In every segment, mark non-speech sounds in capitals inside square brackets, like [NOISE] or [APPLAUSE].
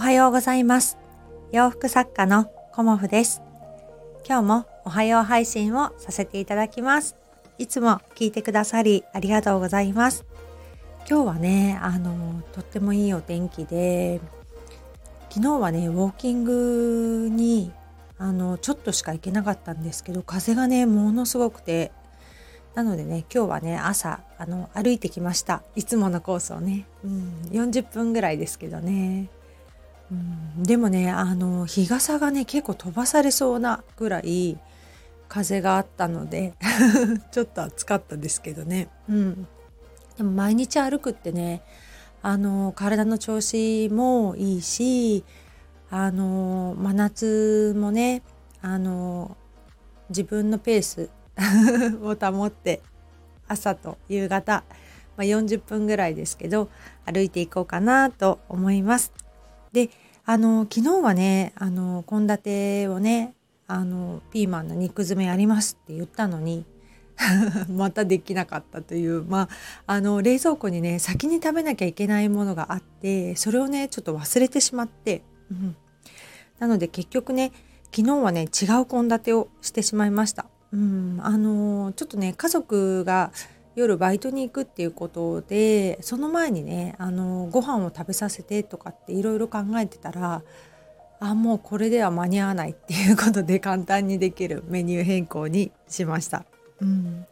はようございます。洋服作家のコモフです。今日もおはよう配信をさせていただきます。いつも聞いてくださりありがとうございます。今日はね、あの、とってもいいお天気で、昨日はね、ウォーキングに、あの、ちょっとしか行けなかったんですけど、風がね、ものすごくて、なのでね、今日はね、朝、あの、歩いてきました。いつものコースをね。うん、40分ぐらいですけどね。でもね、あの、日傘がね、結構飛ばされそうなぐらい風があったので、[LAUGHS] ちょっと暑かったですけどね。うん。でも毎日歩くってね、あの、体の調子もいいし、あの、真夏もね、あの、自分のペース [LAUGHS] を保って朝と夕方、まあ、40分ぐらいですけど歩いていこうかなと思います。であの昨日はねあの献立をねあのピーマンの肉詰めやりますって言ったのに [LAUGHS] またできなかったというまああの冷蔵庫にね先に食べなきゃいけないものがあってそれをねちょっと忘れてしまって、うん、なので結局ね昨日はね違う献立をしてしまいました。うん、あのちょっとね家族が夜バイトに行くっていうことでその前にねあのご飯を食べさせてとかっていろいろ考えてたらあもうこれでは間に合わないっていうことで簡単にできるメニュー変更にしました。うん、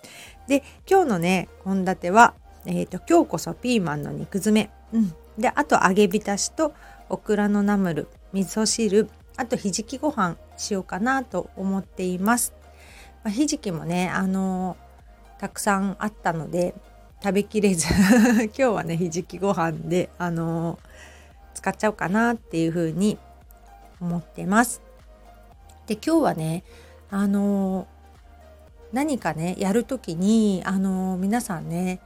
で今日のね献立は、えーと、今日こそピーマンの肉詰め、うん、であと揚げ浸しとオクラのナムル味噌汁あとひじきご飯しようかなと思っています。まあ、ひじきもねあのたくさんあったので食べきれず [LAUGHS] 今日はねひじきご飯であの使っちゃおうかなっていうふうに思ってます。で今日はねあの何かねやる時にあの皆さんね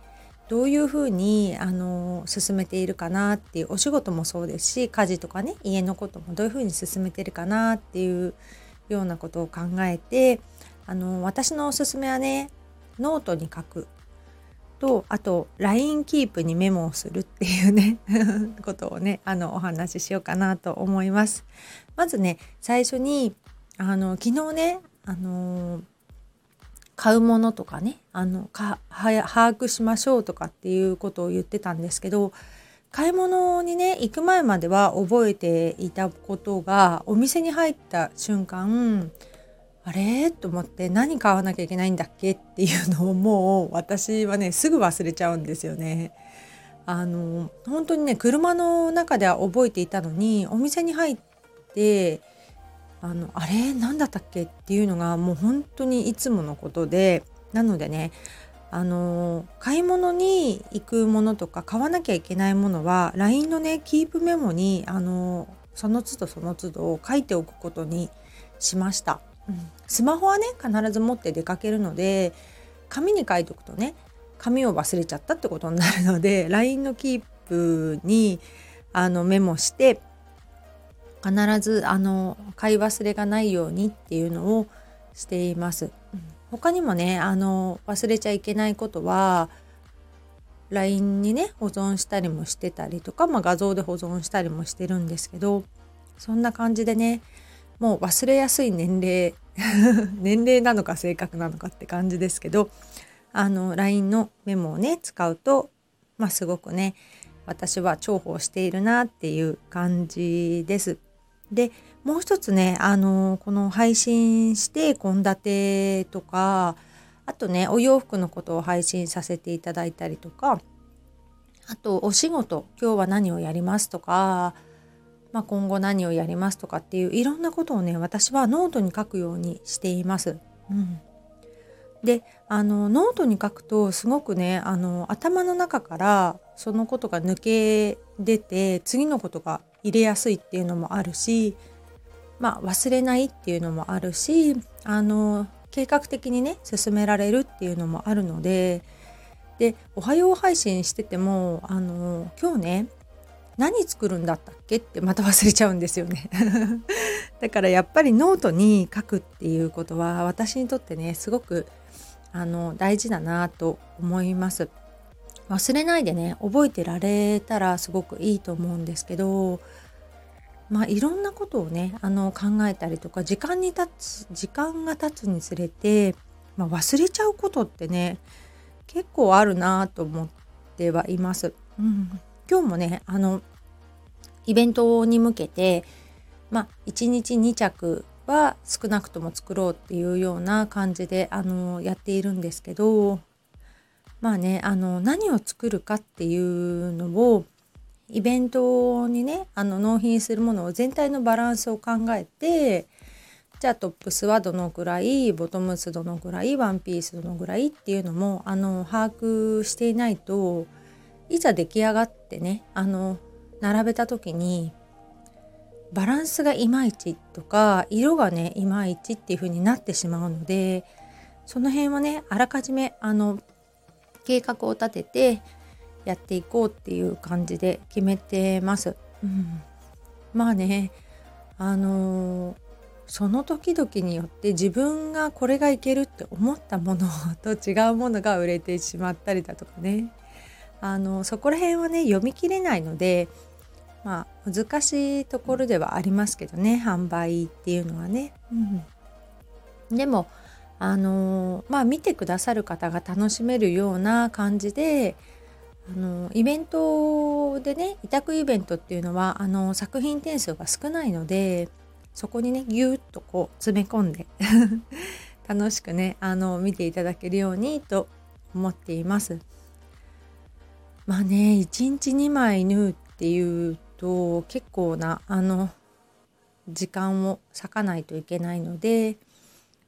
どういうふうにあの進めているかなっていうお仕事もそうですし家事とかね家のこともどういうふうに進めてるかなっていうようなことを考えてあの私のおすすめはねノートに書くとあと LINE キープにメモをするっていうね [LAUGHS] ことをねあのお話ししようかなと思います。まずね最初にあの昨日ねあの買うものとかねあのか把握しましょうとかっていうことを言ってたんですけど買い物にね行く前までは覚えていたことがお店に入った瞬間あれ？と思って何買わなきゃいけないんだっけ？っていうのをもう私はねすぐ忘れちゃうんですよね。あの本当にね車の中では覚えていたのにお店に入ってあのあれ？何だったっけ？っていうのがもう本当にいつものことでなのでねあの買い物に行くものとか買わなきゃいけないものは LINE のねキープメモにあのその都度その都度書いておくことにしました。うん、スマホはね必ず持って出かけるので紙に書いておくとね紙を忘れちゃったってことになるので [LAUGHS] LINE のキープにあのメモして必ずあの買い忘れがないようにっていうのをしています。うん、他にもねあの忘れちゃいけないことは LINE にね保存したりもしてたりとか、まあ、画像で保存したりもしてるんですけどそんな感じでねもう忘れやすい年齢 [LAUGHS] 年齢なのか性格なのかって感じですけどあの LINE のメモをね使うと、まあ、すごくね私は重宝しているなっていう感じです。でもう一つねあのこの配信して献立とかあとねお洋服のことを配信させていただいたりとかあとお仕事今日は何をやりますとかまあ、今後何をやりますとかっていういろんなことをね私はノートに書くようにしています。うん、であのノートに書くとすごくねあの頭の中からそのことが抜け出て次のことが入れやすいっていうのもあるし、まあ、忘れないっていうのもあるしあの計画的にね進められるっていうのもあるのでで「おはよう」配信しててもあの今日ね何作るんだったっけ？ってまた忘れちゃうんですよね。[LAUGHS] だからやっぱりノートに書くっていうことは私にとってねすごくあの大事だなと思います。忘れないでね覚えてられたらすごくいいと思うんですけどまあいろんなことをねあの考えたりとか時間に経つ時間が経つにつれて、まあ、忘れちゃうことってね結構あるなと思ってはいます。うん、今日もねあのイベントに向けてまあ1日2着は少なくとも作ろうっていうような感じであのやっているんですけどまあねあの何を作るかっていうのをイベントにねあの納品するものを全体のバランスを考えてじゃあトップスはどのぐらいボトムスどのぐらいワンピースどのぐらいっていうのもあの把握していないといざ出来上がってねあの並べた時にバランスがいまいちとか色がねいまいちっていう風になってしまうのでその辺はねあらかじめあの計画を立ててやっていこうっていう感じで決めてます。うん、まあねあのー、その時々によって自分がこれがいけるって思ったもの [LAUGHS] と違うものが売れてしまったりだとかねあのそこら辺はね読み切れないのでまあ難しいところではありますけどね販売っていうのはね。うん、でもあのまあ見てくださる方が楽しめるような感じであのイベントでね委託イベントっていうのはあの作品点数が少ないのでそこにねぎゅっとこう詰め込んで [LAUGHS] 楽しくねあの見ていただけるようにと思っています。まあね1日2枚縫うっていうと結構なあの時間を割かないといけないので、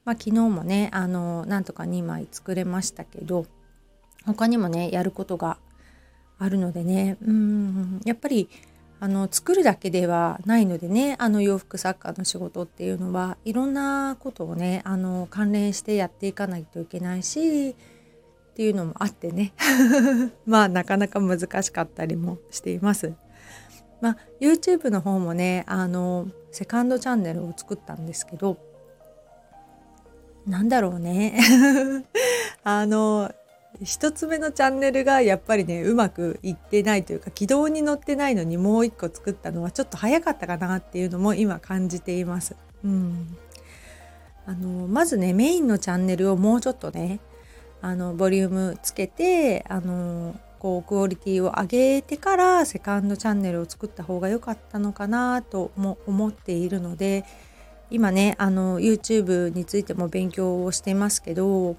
まあ、昨日もねあのなんとか2枚作れましたけど他にもねやることがあるのでねうんやっぱりあの作るだけではないのでねあの洋服作家の仕事っていうのはいろんなことをねあの関連してやっていかないといけないしっていうのもあってね [LAUGHS] まあなかなか難しかったりもしています。まあ、YouTube の方もねあのセカンドチャンネルを作ったんですけどなんだろうね [LAUGHS] あの一つ目のチャンネルがやっぱりねうまくいってないというか軌道に乗ってないのにもう一個作ったのはちょっと早かったかなっていうのも今感じています。うん、あのまずねメインのチャンネルをもうちょっとねあのボリュームつけてあのこうクオリティを上げてからセカンドチャンネルを作った方が良かったのかなとも思っているので今ねあの YouTube についても勉強をしていますけど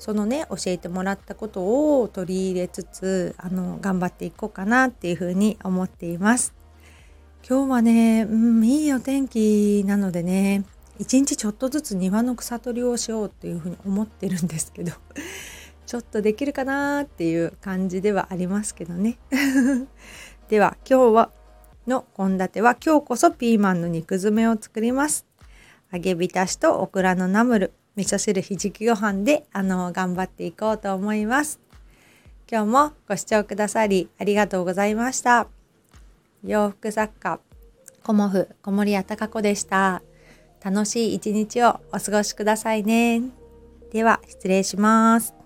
そのね教えてもらったことを取り入れつつあの頑張っていこうかなっていうふうに思っています。今日はね、うん、いいお天気なのでね一日ちょっとずつ庭の草取りをしようっていうふうに思ってるんですけどちょっとできるかなっていう感じではありますけどね。[LAUGHS] では今日はの献立は今日こそピーマンの肉詰めを作ります。揚げ浸しとオクラのナムル味噌汁ひじきご飯であの頑張っていこうと思います。今日もご視聴くださりありがとうございました。洋服作家コモフ小森屋隆子でした。楽しい一日をお過ごしくださいね。では失礼します。